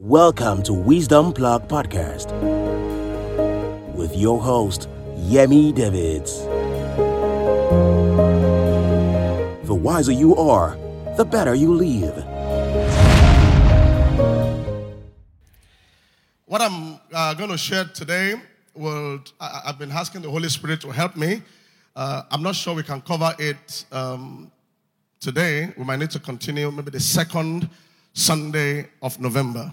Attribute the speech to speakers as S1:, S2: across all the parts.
S1: Welcome to Wisdom Plug Podcast with your host, Yemi Davids. The wiser you are, the better you live.
S2: What I'm uh, going to share today will, I, have been asking the Holy Spirit to help me. Uh, I'm not sure we can cover it um, today. We might need to continue maybe the second Sunday of November.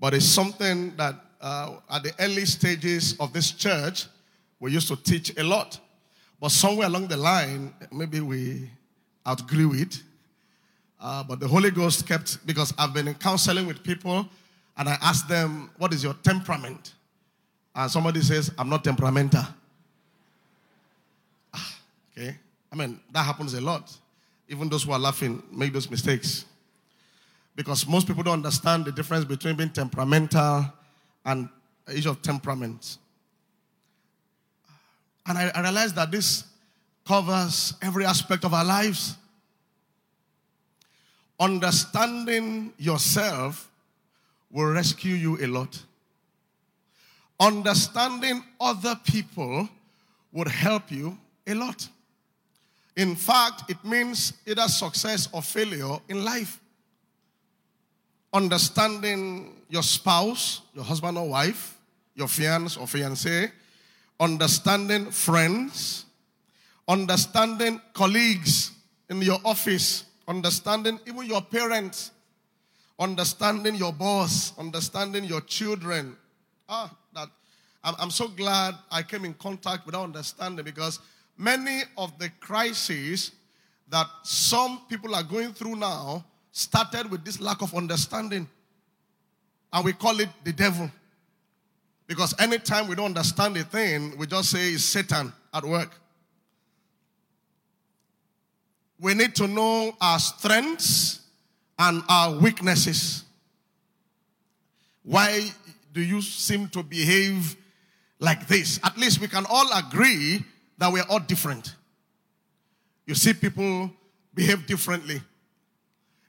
S2: But it's something that uh, at the early stages of this church, we used to teach a lot. But somewhere along the line, maybe we outgrew it. Uh, but the Holy Ghost kept, because I've been in counseling with people and I asked them, What is your temperament? And somebody says, I'm not temperamental. Ah, okay. I mean, that happens a lot. Even those who are laughing make those mistakes. Because most people don't understand the difference between being temperamental and issue of temperament. And I, I realized that this covers every aspect of our lives. Understanding yourself will rescue you a lot. Understanding other people would help you a lot. In fact, it means either success or failure in life. Understanding your spouse, your husband or wife, your fiance or fiancé, understanding friends, understanding colleagues in your office, understanding even your parents, understanding your boss, understanding your children. Ah, that I'm, I'm so glad I came in contact with understanding because many of the crises that some people are going through now started with this lack of understanding. And we call it the devil. Because anytime we don't understand a thing, we just say it's Satan at work. We need to know our strengths and our weaknesses. Why do you seem to behave like this? At least we can all agree that we're all different. You see people behave differently.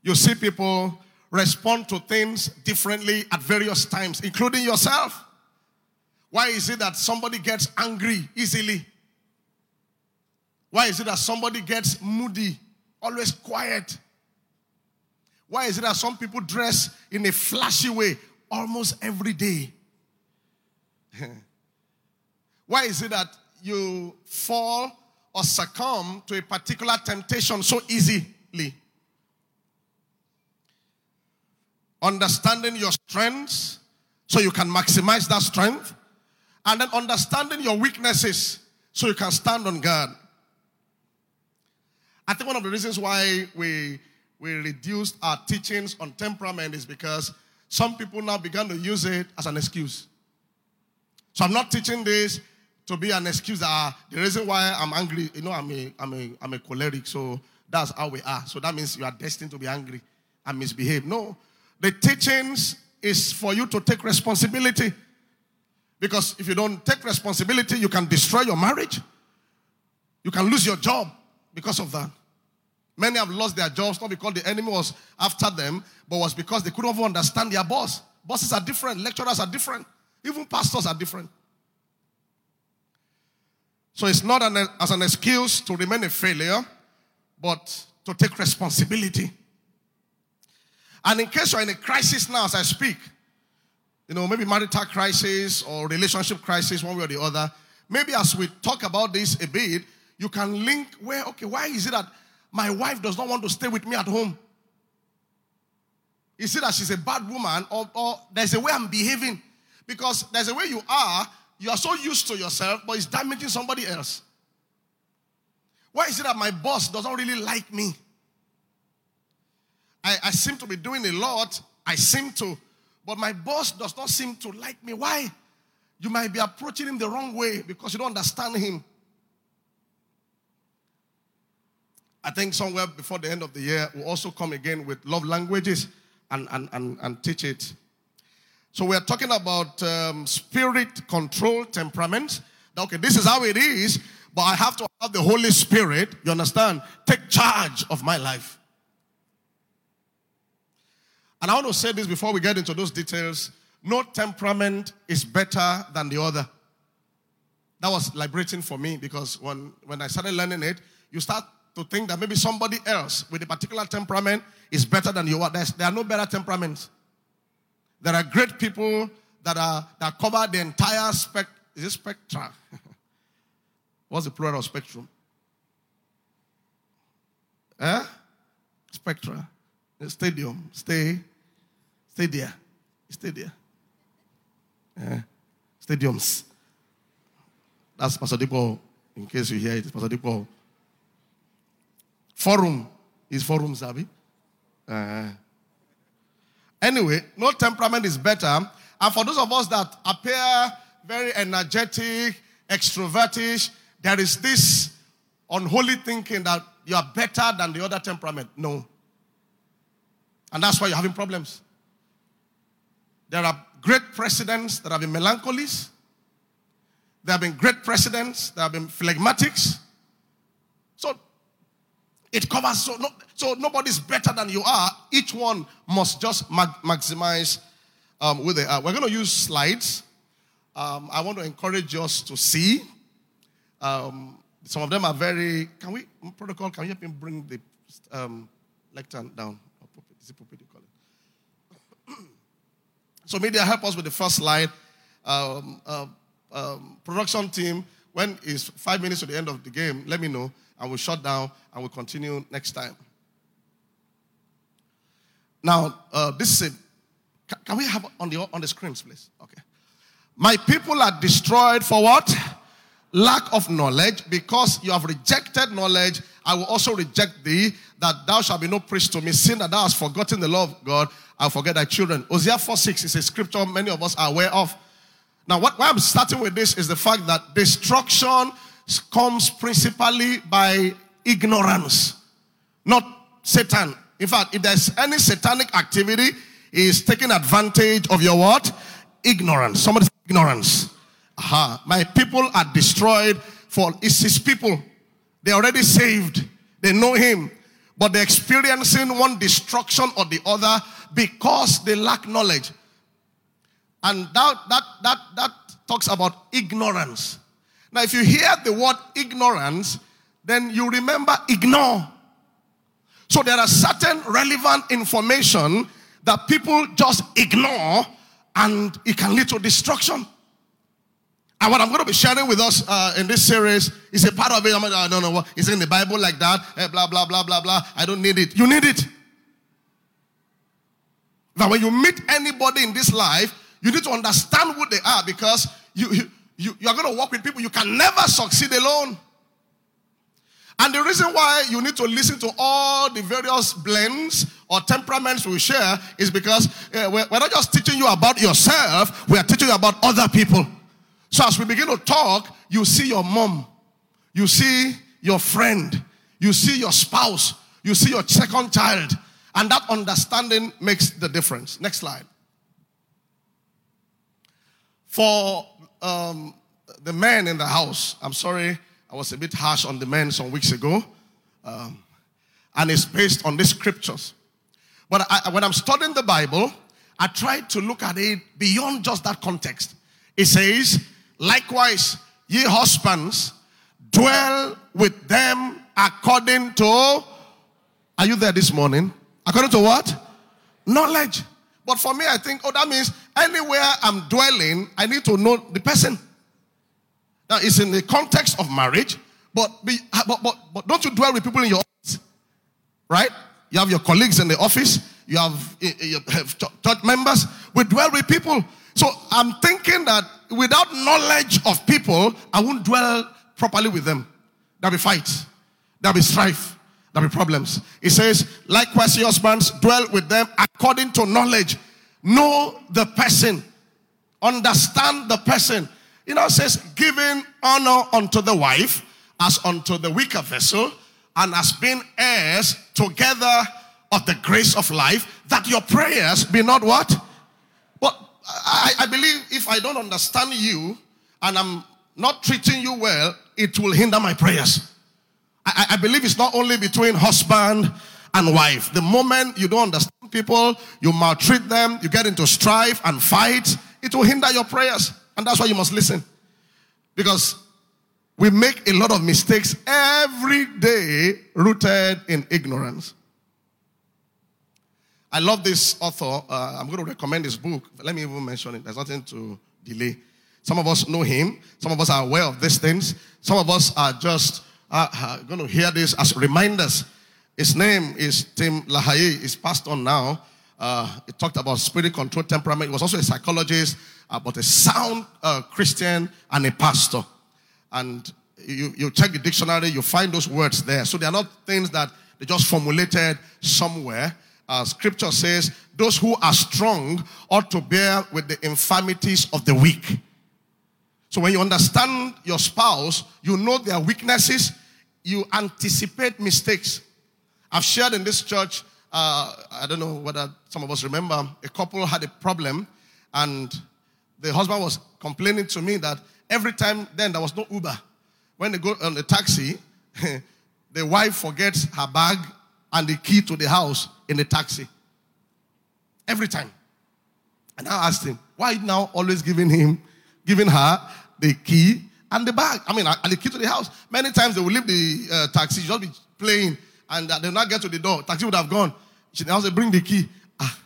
S2: You see people respond to things differently at various times, including yourself. Why is it that somebody gets angry easily? Why is it that somebody gets moody, always quiet? Why is it that some people dress in a flashy way almost every day? Why is it that you fall or succumb to a particular temptation so easily? Understanding your strengths so you can maximize that strength, and then understanding your weaknesses so you can stand on God. I think one of the reasons why we we reduced our teachings on temperament is because some people now began to use it as an excuse. So I'm not teaching this to be an excuse that uh, the reason why I'm angry, you know, I'm a, I'm a, I'm a choleric, so that's how we are. So that means you are destined to be angry and misbehave. No, the teachings is for you to take responsibility. Because if you don't take responsibility, you can destroy your marriage. You can lose your job because of that. Many have lost their jobs not because the enemy was after them, but was because they couldn't understand their boss. Bosses are different, lecturers are different, even pastors are different. So it's not an, as an excuse to remain a failure, but to take responsibility. And in case you're in a crisis now as I speak, you know, maybe marital crisis or relationship crisis, one way or the other, maybe as we talk about this a bit, you can link where, okay, why is it that my wife does not want to stay with me at home. Is it that she's a bad woman or, or there's a way I'm behaving? Because there's a way you are, you are so used to yourself, but it's damaging somebody else. Why is it that my boss doesn't really like me? I, I seem to be doing a lot. I seem to, but my boss does not seem to like me. Why? You might be approaching him the wrong way because you don't understand him. I think somewhere before the end of the year, we'll also come again with love languages and, and, and, and teach it. So we're talking about um, spirit control temperament. Okay, this is how it is, but I have to have the Holy Spirit, you understand, take charge of my life. And I want to say this before we get into those details. No temperament is better than the other. That was liberating for me because when, when I started learning it, you start to think that maybe somebody else with a particular temperament is better than you are. There's, there are no better temperaments. There are great people that are that cover the entire spectrum. Is it spectra? What's the plural of spectrum? Eh? Spectra. Stadium. Stay. Stay there. Stay there. Eh? Stadiums. That's Pastor Dipo. In case you hear it, Pastor Dipo. Forum is forum, Zabi. Uh, anyway, no temperament is better. And for those of us that appear very energetic, extrovertish, there is this unholy thinking that you are better than the other temperament. No. And that's why you're having problems. There are great presidents that have been melancholies. There have been great presidents that have been phlegmatics. So it covers so no, so nobody's better than you are. Each one must just mag- maximize um, with it. Uh, we're going to use slides. Um, I want to encourage us to see. Um, some of them are very. Can we protocol? Can you help me bring the um, lectern down? Is it pulpit you call it? so media help us with the first slide. Um, uh, um, production team, when it's five minutes to the end of the game, let me know and we'll shut down and we'll continue next time. Now, uh, this is a, can we have on the on the screens, please? Okay. My people are destroyed for what? Lack of knowledge, because you have rejected knowledge. I will also reject thee, that thou shalt be no priest to me. Sin that thou hast forgotten the law of God, I'll forget thy children. Hosea 4 6 is a scripture many of us are aware of. Now, what, why I'm starting with this is the fact that destruction comes principally by ignorance, not Satan. In fact, if there's any satanic activity, is taking advantage of your what? Ignorance. Somebody's ignorance. Aha. My people are destroyed for it's his people. They're already saved. They know him. But they're experiencing one destruction or the other because they lack knowledge. And that, that, that, that talks about ignorance. Now, if you hear the word ignorance, then you remember ignore. So there are certain relevant information that people just ignore and it can lead to destruction. And what I'm going to be sharing with us uh, in this series is a part of it. I'm like, don't know what is in the Bible like that. Eh, blah, blah, blah, blah, blah. I don't need it. You need it. That when you meet anybody in this life, you need to understand who they are because you, you, you, you are going to work with people. You can never succeed alone. And the reason why you need to listen to all the various blends or temperaments we share is because uh, we're, we're not just teaching you about yourself, we are teaching you about other people. So as we begin to talk, you see your mom, you see your friend, you see your spouse, you see your second child, and that understanding makes the difference. Next slide. For um, the men in the house, I'm sorry, I was a bit harsh on the men some weeks ago, um, and it's based on the scriptures. But I, when I'm studying the Bible, I try to look at it beyond just that context. It says, likewise, ye husbands, dwell with them according to, are you there this morning? According to what? Knowledge. But for me, I think, oh, that means anywhere I'm dwelling, I need to know the person. Now, it's in the context of marriage, but, be, ah, but, but, but don't you dwell with people in your office, right? You have your colleagues in the office, you have, eh, eh, you have church members. We dwell with people. So I'm thinking that without knowledge of people, I won't dwell properly with them. There'll be fights, there'll be strife, there'll be problems. It says, likewise, your husbands dwell with them according to knowledge. Know the person, understand the person. You know, it says, giving honor unto the wife as unto the weaker vessel, and as being heirs together of the grace of life, that your prayers be not what? Believe if I don't understand you and I'm not treating you well, it will hinder my prayers. I, I believe it's not only between husband and wife. The moment you don't understand people, you maltreat them, you get into strife and fight, it will hinder your prayers. And that's why you must listen. Because we make a lot of mistakes every day rooted in ignorance. I love this author. Uh, I'm going to recommend his book. Let me even mention it. There's nothing to delay. Some of us know him. Some of us are aware of these things. Some of us are just uh, uh, going to hear this as reminders. His name is Tim LaHaye. He's passed on now. Uh, he talked about spirit control temperament. He was also a psychologist, uh, but a sound uh, Christian and a pastor. And you, you check the dictionary, you find those words there. So they are not things that they just formulated somewhere. Uh, scripture says, those who are strong ought to bear with the infirmities of the weak. So when you understand your spouse, you know their weaknesses, you anticipate mistakes. I've shared in this church, uh, I don't know whether some of us remember, a couple had a problem, and the husband was complaining to me that every time then there was no Uber. When they go on the taxi, the wife forgets her bag and the key to the house in the taxi. Every time. And I asked him, why now always giving him, giving her the key and the bag? I mean, and the key to the house. Many times they will leave the uh, taxi, just be playing, and uh, they'll not get to the door. Taxi would have gone. She now say, bring the key. Ah,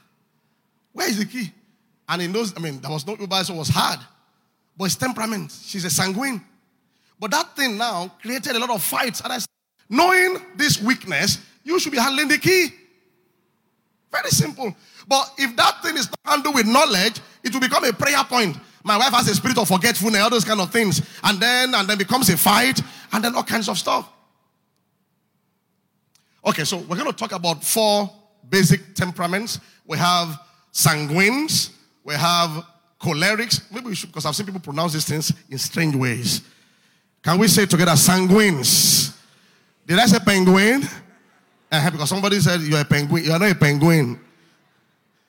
S2: where is the key? And he knows, I mean, there was no Uber, so it was hard. But it's temperament. She's a sanguine. But that thing now created a lot of fights. And I said, knowing this weakness, you should be handling the key. Very simple. But if that thing is not handled with knowledge, it will become a prayer point. My wife has a spirit of forgetfulness, all those kind of things. And then, and then becomes a fight, and then all kinds of stuff. Okay, so we're going to talk about four basic temperaments. We have sanguines, we have cholerics. Maybe we should, because I've seen people pronounce these things in strange ways. Can we say together sanguines? Did I say penguin? Uh, because somebody said you're a penguin. You're not a penguin.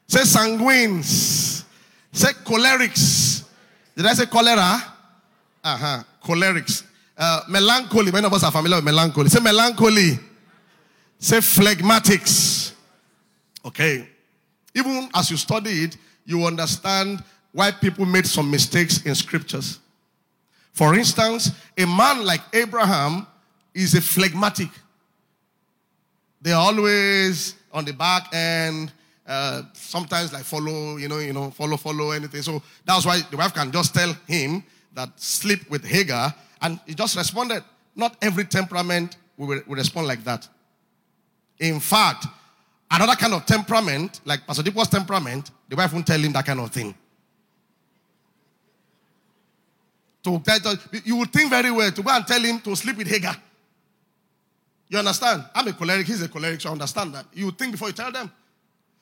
S2: Say sanguines. Say cholerics. Did I say cholera? Uh huh. Cholerics. Uh, melancholy. Many of us are familiar with melancholy. Say melancholy. Say phlegmatics. Okay. Even as you study it, you understand why people made some mistakes in scriptures. For instance, a man like Abraham is a phlegmatic. They're always on the back end, uh, sometimes like follow, you know, you know, follow, follow anything. So that's why the wife can just tell him that sleep with Hagar, and he just responded. Not every temperament will, will respond like that. In fact, another kind of temperament, like Pastor Dipo's temperament, the wife won't tell him that kind of thing. To you would think very well to go and tell him to sleep with Hagar. You understand? I'm a choleric, he's a choleric, so I understand that. You think before you tell them.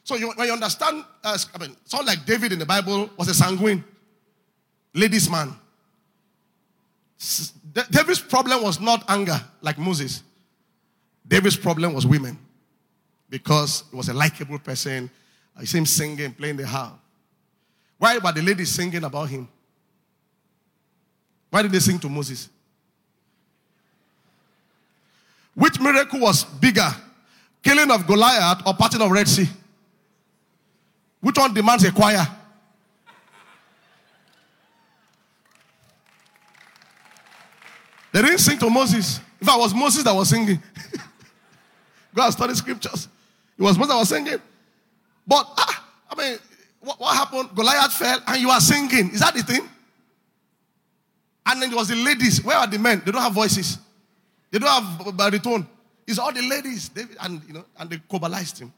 S2: So you, when you understand, uh, I mean, someone like David in the Bible was a sanguine, ladies' man. David's problem was not anger like Moses. David's problem was women because he was a likable person. I see him singing, playing the harp. Why were the ladies singing about him? Why did they sing to Moses? Which miracle was bigger? Killing of Goliath or parting of Red Sea? Which one demands a choir? They didn't sing to Moses. If I was Moses that was singing, go and study scriptures. It was Moses that was singing. But, ah, I mean, what, what happened? Goliath fell and you are singing. Is that the thing? And then it was the ladies. Where are the men? They don't have voices. They don't have baritone. It's all the ladies. They, and you know, and they cobalized him.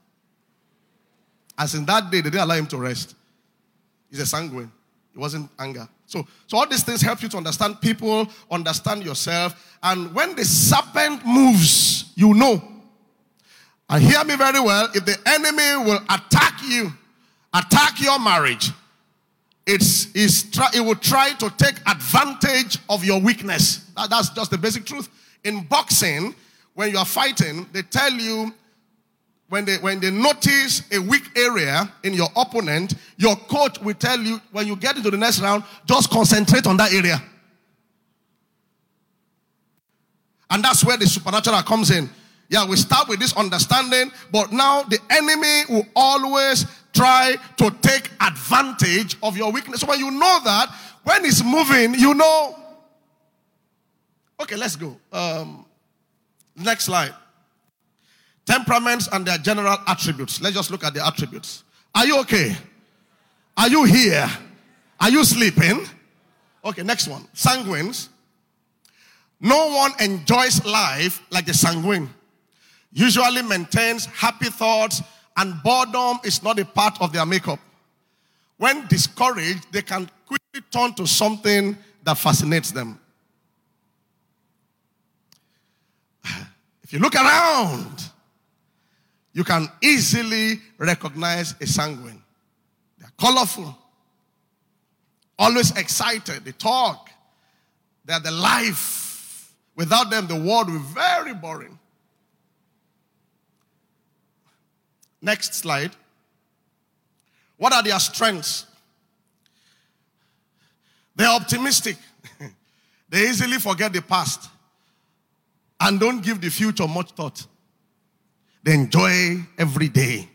S2: As in that day, they didn't allow him to rest. He's a sanguine. It wasn't anger. So, so all these things help you to understand people, understand yourself. And when the serpent moves, you know. And hear me very well. If the enemy will attack you, attack your marriage, it's, it's try, it will try to take advantage of your weakness. That, that's just the basic truth. In boxing, when you are fighting, they tell you when they when they notice a weak area in your opponent, your coach will tell you when you get into the next round, just concentrate on that area. And that's where the supernatural comes in. Yeah, we start with this understanding, but now the enemy will always try to take advantage of your weakness. So when you know that, when it's moving, you know. Okay, let's go. Um, next slide. Temperaments and their general attributes. Let's just look at the attributes. Are you okay? Are you here? Are you sleeping? Okay, next one. Sanguines. No one enjoys life like the sanguine. Usually maintains happy thoughts, and boredom is not a part of their makeup. When discouraged, they can quickly turn to something that fascinates them. If you look around, you can easily recognize a sanguine. They're colorful, always excited, they talk, they're the life. Without them, the world will be very boring. Next slide. What are their strengths? They're optimistic. they easily forget the past and don't give the future much thought. They enjoy every day.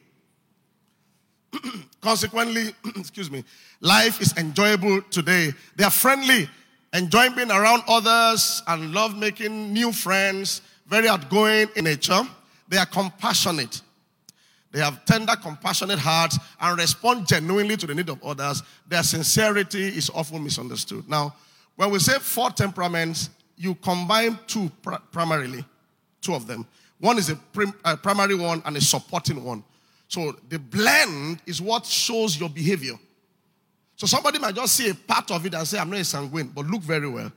S2: Consequently, excuse me, life is enjoyable today. They are friendly, enjoying being around others and love making new friends, very outgoing in nature. They are compassionate. They have tender, compassionate hearts and respond genuinely to the need of others. Their sincerity is often misunderstood. Now, when we say four temperaments, you combine two pr- primarily, two of them. One is a, prim- a primary one and a supporting one. So the blend is what shows your behavior. So somebody might just see a part of it and say, I'm not a sanguine, but look very well.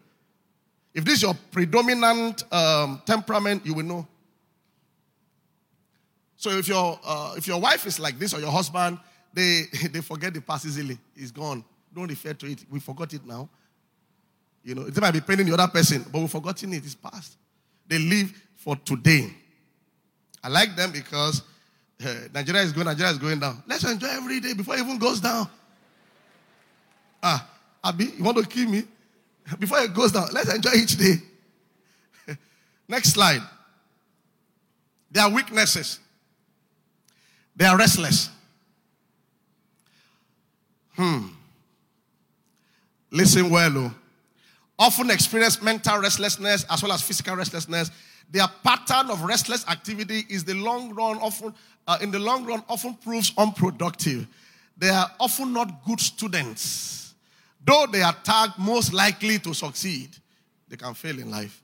S2: If this is your predominant um, temperament, you will know. So if your uh, if your wife is like this or your husband, they they forget the past easily. It's gone. Don't refer to it. We forgot it now. You know, it might be paining the other person, but we've forgotten it. It's past. They live for today. I like them because uh, Nigeria is going, Nigeria is going down. Let's enjoy every day before it even goes down. Ah, Abi, you want to kill me? Before it goes down, let's enjoy each day. Next slide. They are weaknesses. They are restless. Hmm. Listen well, oh. Often experience mental restlessness as well as physical restlessness. Their pattern of restless activity is the long run often uh, in the long run often proves unproductive. They are often not good students. Though they are tagged most likely to succeed, they can fail in life.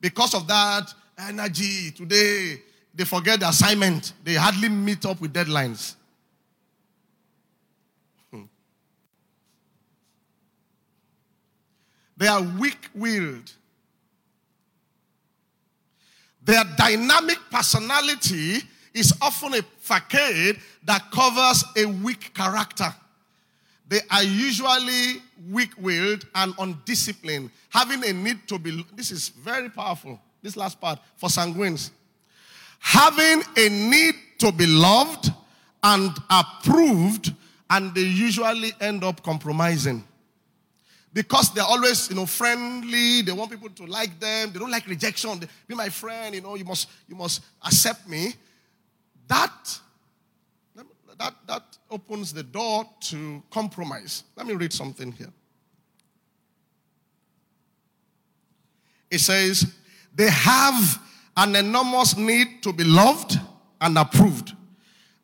S2: Because of that energy today, they forget the assignment. They hardly meet up with deadlines. They are weak willed. Their dynamic personality is often a facade that covers a weak character. They are usually weak willed and undisciplined, having a need to be. This is very powerful, this last part, for sanguines having a need to be loved and approved, and they usually end up compromising. Because they're always, you know, friendly, they want people to like them, they don't like rejection. They, be my friend, you know, you must, you must accept me. That, that, that opens the door to compromise. Let me read something here. It says, they have an enormous need to be loved and approved,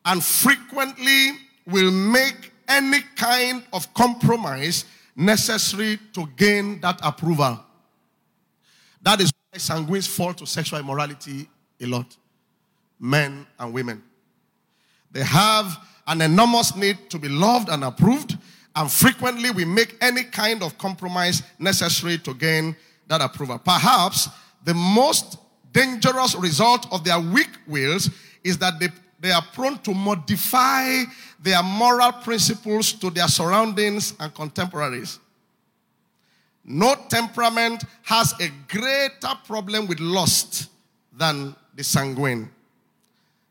S2: and frequently will make any kind of compromise necessary to gain that approval. That is why sanguines fall to sexual immorality a lot. Men and women. They have an enormous need to be loved and approved, and frequently we make any kind of compromise necessary to gain that approval. Perhaps the most dangerous result of their weak wills is that they, they are prone to modify their moral principles to their surroundings and contemporaries. No temperament has a greater problem with lust than the sanguine,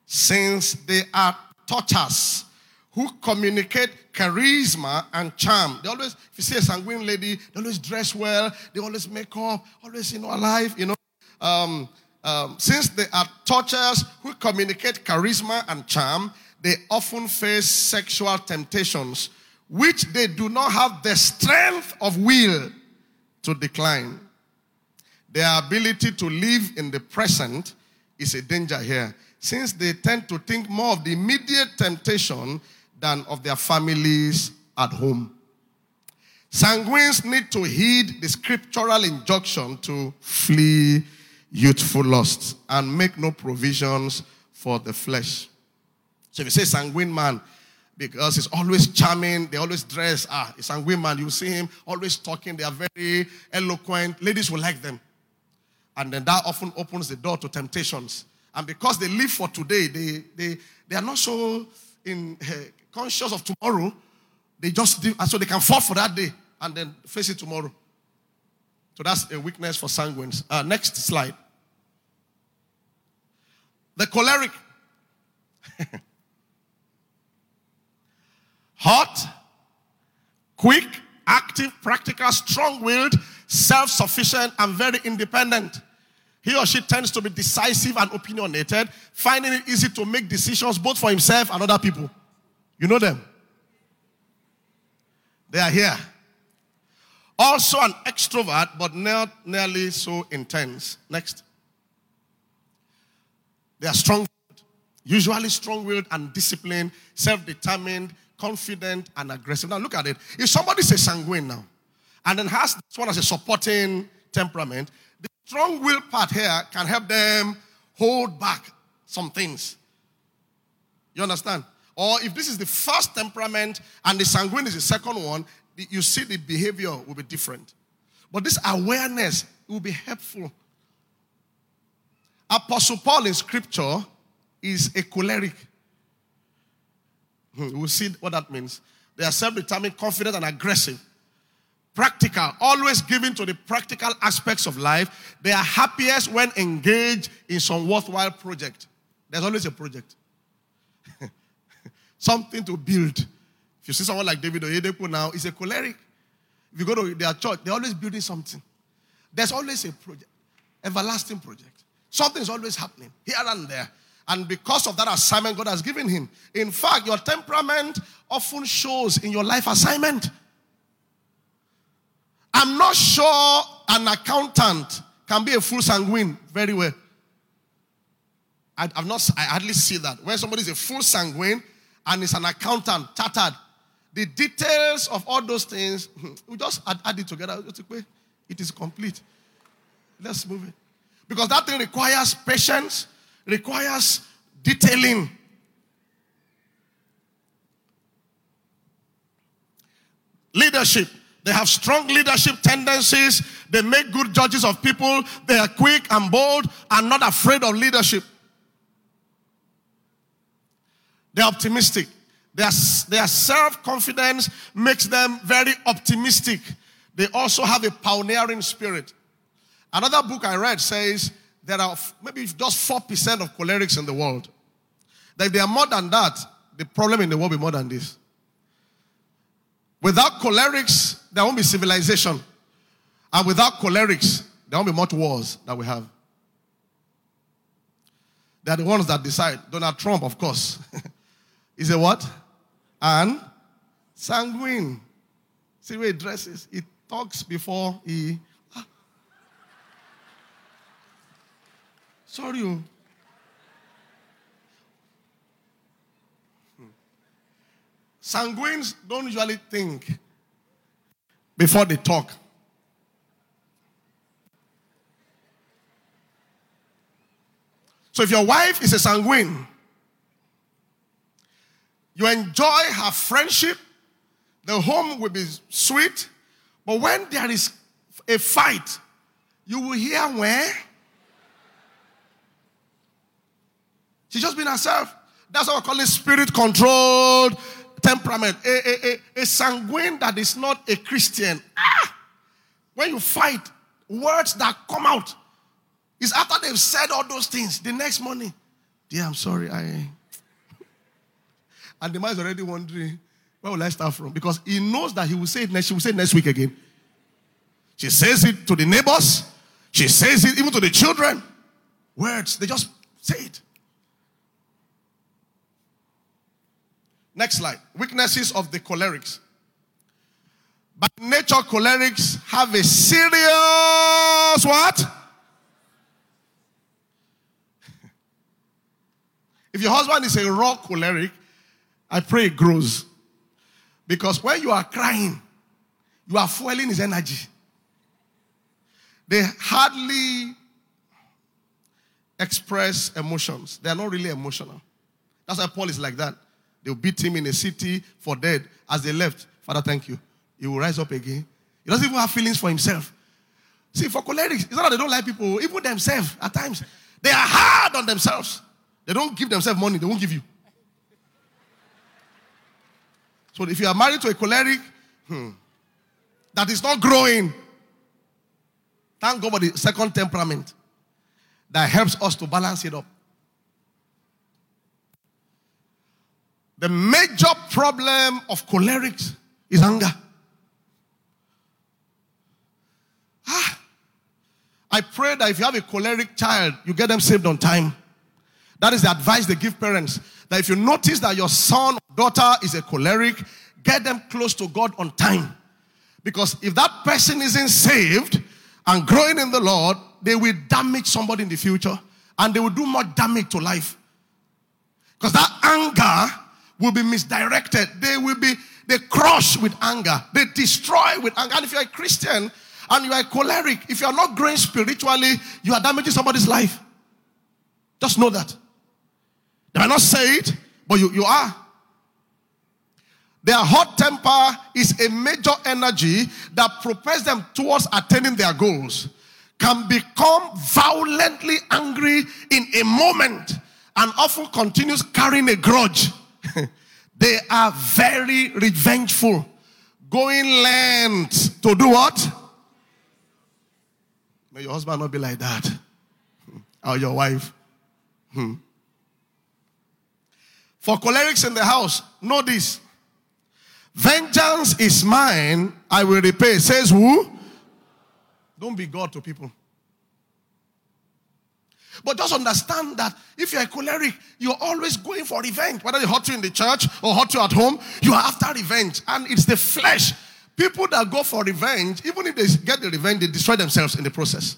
S2: since they are touchers who communicate charisma and charm. They always, if you see a sanguine lady, they always dress well, they always make up, always, you know, alive, you know. Um, um, since they are touchers who communicate charisma and charm, they often face sexual temptations, which they do not have the strength of will to decline. Their ability to live in the present is a danger here, since they tend to think more of the immediate temptation than of their families at home. Sanguines need to heed the scriptural injunction to flee youthful lusts and make no provisions for the flesh. So if you say sanguine man, because he's always charming, they always dress, ah, a sanguine man, you see him always talking, they are very eloquent, ladies will like them. And then that often opens the door to temptations. And because they live for today, they, they, they are not so in, uh, conscious of tomorrow. They just and so they can fall for that day and then face it tomorrow. So that's a weakness for sanguines. Uh, next slide. The choleric. Hot, quick, active, practical, strong willed, self sufficient, and very independent. He or she tends to be decisive and opinionated, finding it easy to make decisions both for himself and other people. You know them? They are here. Also an extrovert, but not nearly so intense. Next. They are strong, usually strong willed and disciplined, self determined, confident, and aggressive. Now look at it. If somebody says sanguine now, and then has this one as a supporting temperament, the strong will part here can help them hold back some things. You understand? Or if this is the first temperament and the sanguine is the second one, you see the behavior will be different. But this awareness will be helpful. Apostle Paul in scripture is a choleric. Hmm, we'll see what that means. They are self determined, confident, and aggressive. Practical, always giving to the practical aspects of life. They are happiest when engaged in some worthwhile project. There's always a project, something to build you see someone like David Oyedepo now, he's a choleric. If you go to their church, they're always building something. There's always a project, everlasting project. Something is always happening here and there. And because of that assignment God has given him, in fact, your temperament often shows in your life assignment. I'm not sure an accountant can be a full sanguine very well. I, have not, I hardly see that. When somebody is a full sanguine and is an accountant, chartered, the details of all those things, hmm, we just add, add it together. It is complete. Let's move it. Because that thing requires patience, requires detailing. Leadership. They have strong leadership tendencies. They make good judges of people. They are quick and bold and not afraid of leadership. They're optimistic. Their, their self confidence makes them very optimistic. They also have a pioneering spirit. Another book I read says there are maybe just 4% of cholerics in the world. That if they are more than that, the problem in the world will be more than this. Without cholerics, there won't be civilization. And without cholerics, there won't be much wars that we have. They are the ones that decide. Donald Trump, of course. is a what? and sanguine. See where he dresses. He talks before he. Ah. Sorry. Oh. Sanguines don't usually think before they talk. So if your wife is a sanguine, you enjoy her friendship. The home will be sweet. But when there is a fight, you will hear where? She's just been herself. That's what we call it spirit controlled temperament. A, a, a, a sanguine that is not a Christian. Ah! When you fight, words that come out is after they've said all those things. The next morning, dear, I'm sorry. I and the man is already wondering, where will I start from? Because he knows that he will say it next, she will say next week again. She says it to the neighbors. She says it even to the children. words, they just say it. Next slide. Weaknesses of the cholerics. By nature, cholerics have a serious what? if your husband is a raw choleric, I pray it grows. Because when you are crying, you are fueling his energy. They hardly express emotions. They are not really emotional. That's why Paul is like that. They'll beat him in a city for dead. As they left, Father, thank you. He will rise up again. He doesn't even have feelings for himself. See, for cholerics, it's not that they don't like people, even themselves at times. They are hard on themselves. They don't give themselves money, they won't give you. So if you are married to a choleric hmm, that is not growing, thank God for the second temperament that helps us to balance it up. The major problem of cholerics is anger. Ah, I pray that if you have a choleric child, you get them saved on time. That is the advice they give parents. That if you notice that your son or daughter is a choleric, get them close to God on time. Because if that person isn't saved and growing in the Lord, they will damage somebody in the future and they will do more damage to life. Because that anger will be misdirected. They will be, they crush with anger. They destroy with anger. And if you're a Christian and you are choleric, if you are not growing spiritually, you are damaging somebody's life. Just know that. They might not say it, but you, you are. Their hot temper is a major energy that propels them towards attaining their goals. Can become violently angry in a moment and often continues carrying a grudge. they are very revengeful, going lengths to do what? May your husband not be like that, or your wife. Hmm. For cholerics in the house, know this. Vengeance is mine, I will repay. Says who? Don't be God to people. But just understand that if you're a choleric, you're always going for revenge. Whether they hurt you in the church or hurt you at home, you are after revenge. And it's the flesh. People that go for revenge, even if they get the revenge, they destroy themselves in the process.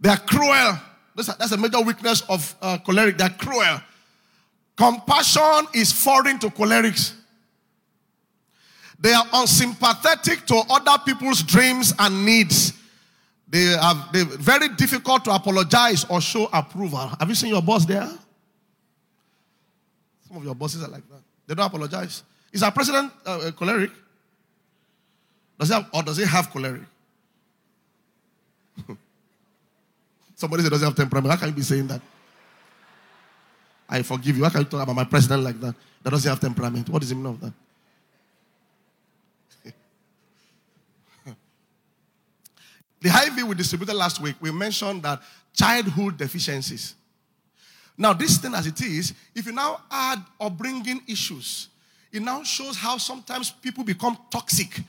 S2: They are cruel. That's a major weakness of uh, choleric. They're cruel. Compassion is foreign to cholerics. They are unsympathetic to other people's dreams and needs. They are they very difficult to apologize or show approval. Have you seen your boss there? Some of your bosses are like that. They don't apologize. Is our president uh, choleric? Does he have, or does he have choleric? Somebody that doesn't have temperament. How can you be saying that? I forgive you. How can you talk about my president like that? That doesn't have temperament. What is the meaning of that? The HIV we distributed last week, we mentioned that childhood deficiencies. Now, this thing as it is, if you now add upbringing issues, it now shows how sometimes people become toxic.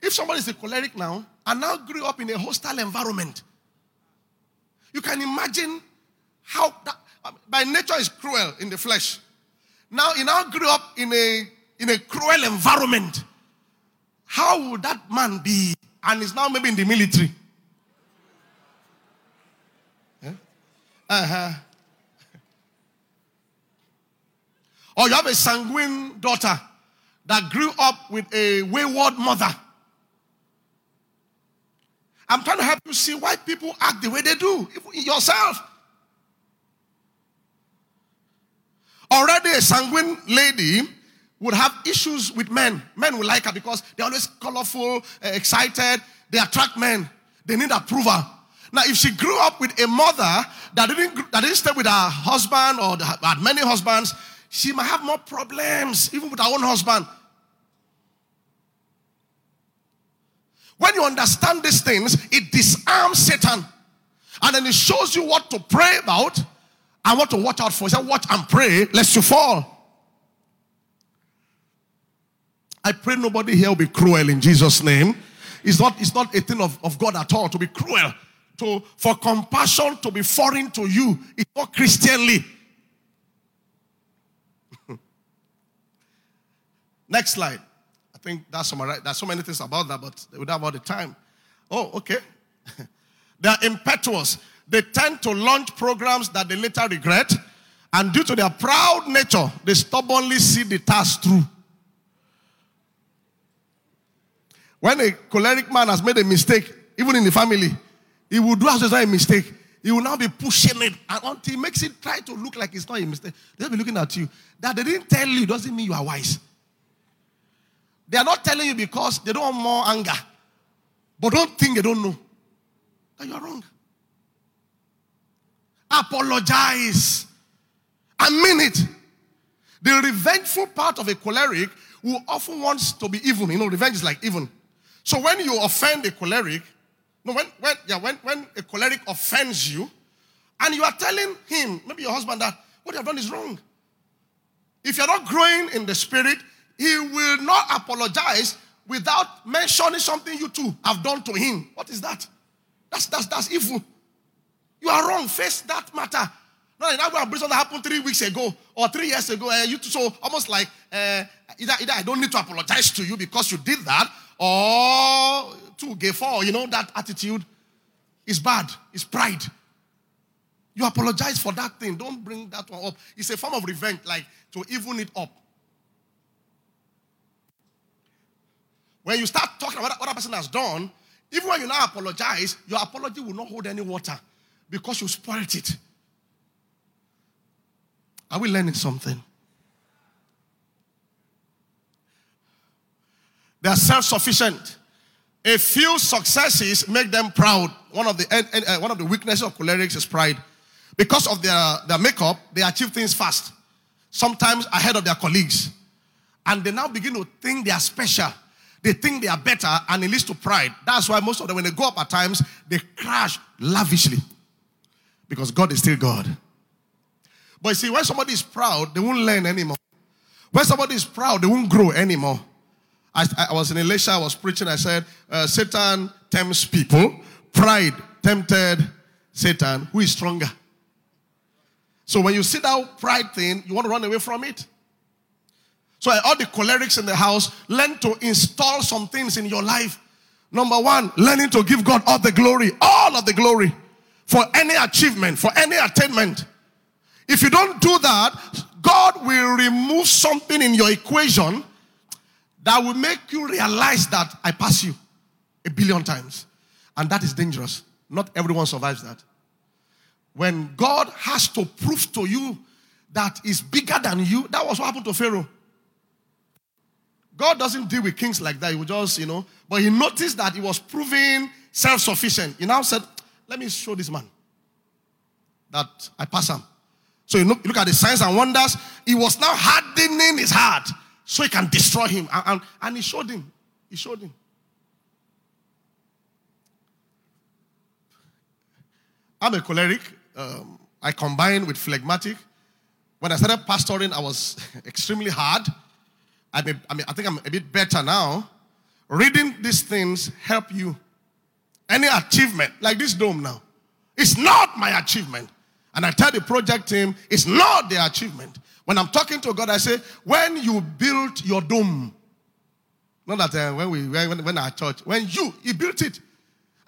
S2: If somebody is a choleric now and now grew up in a hostile environment, you can imagine how that, by nature is cruel in the flesh. Now he now grew up in a in a cruel environment. How would that man be and is now maybe in the military. Yeah? Uh-huh. Or you have a sanguine daughter that grew up with a wayward mother. I'm trying to help you see why people act the way they do, even yourself. Already a sanguine lady would have issues with men. Men will like her because they're always colorful, uh, excited. They attract men. They need approval. Now, if she grew up with a mother that didn't, that didn't stay with her husband or had many husbands, she might have more problems, even with her own husband. When you understand these things, it disarms Satan. And then it shows you what to pray about and what to watch out for. He said, Watch and pray lest you fall. I pray nobody here will be cruel in Jesus' name. It's not, it's not a thing of, of God at all, to be cruel. To, for compassion to be foreign to you it's not Christianly. Next slide. Think that's some, there's so many things about that, but we don't have all the time. Oh, okay. they are impetuous. They tend to launch programs that they later regret, and due to their proud nature, they stubbornly see the task through. When a choleric man has made a mistake, even in the family, he will do as it's not a mistake. He will now be pushing it until he makes it try to look like it's not a mistake. They'll be looking at you. That they didn't tell you doesn't mean you are wise. They are not telling you because they don't want more anger. But don't think they don't know. That you are wrong. Apologize. I mean it. The revengeful part of a choleric who often wants to be even. You know, revenge is like even. So when you offend a choleric, no, when, when, yeah, when, when a choleric offends you, and you are telling him, maybe your husband, that what you have done is wrong. If you're not growing in the spirit, he will not apologize without mentioning something you two have done to him. What is that? That's that's that's evil. You are wrong. Face that matter. No, that to bring something that happened three weeks ago or three years ago. Uh, you so almost like uh, either, either I don't need to apologize to you because you did that, or to gay for you know that attitude is bad. It's pride. You apologize for that thing. Don't bring that one up. It's a form of revenge, like to even it up. When you start talking about what a person has done, even when you now apologize, your apology will not hold any water because you spoiled it. Are we learning something? They are self sufficient. A few successes make them proud. One of the, uh, one of the weaknesses of cholerics is pride. Because of their, their makeup, they achieve things fast, sometimes ahead of their colleagues. And they now begin to think they are special. They think they are better and it leads to pride. That's why most of them, when they go up at times, they crash lavishly because God is still God. But you see, when somebody is proud, they won't learn anymore. When somebody is proud, they won't grow anymore. I, I was in Elisha, I was preaching, I said, uh, Satan tempts people. Pride tempted Satan. Who is stronger? So when you see that pride thing, you want to run away from it. So all the cholerics in the house, learn to install some things in your life. Number one, learning to give God all the glory, all of the glory for any achievement, for any attainment. If you don't do that, God will remove something in your equation that will make you realize that I pass you a billion times. And that is dangerous. Not everyone survives that. When God has to prove to you that is bigger than you, that was what happened to Pharaoh. God doesn't deal with kings like that. He will just, you know, but he noticed that he was proving self sufficient. He now said, Let me show this man that I pass him. So you look, look at the signs and wonders. He was now hardening his heart so he can destroy him. And, and, and he showed him. He showed him. I'm a choleric. Um, I combine with phlegmatic. When I started pastoring, I was extremely hard. I mean, I mean, I think I'm a bit better now. Reading these things help you. Any achievement, like this dome now, it's not my achievement. And I tell the project team, it's not their achievement. When I'm talking to God, I say, when you built your dome, not that uh, when we when, when our church, when you he built it,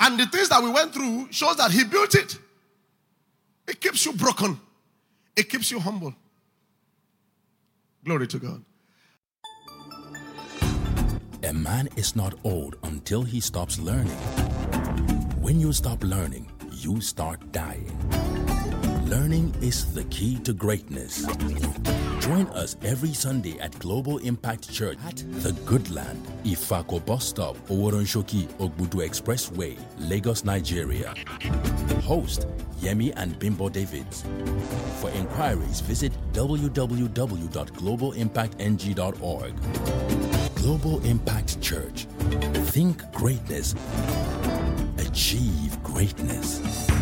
S2: and the things that we went through shows that he built it. It keeps you broken. It keeps you humble. Glory to God.
S1: A man is not old until he stops learning. When you stop learning, you start dying. Learning is the key to greatness. Join us every Sunday at Global Impact Church at The Good Land, Ifako Bus Stop, Oworonshoki, Ogbudu Expressway, Lagos, Nigeria. Host Yemi and Bimbo Davids. For inquiries, visit www.globalimpactng.org. Global Impact Church. Think greatness, achieve greatness.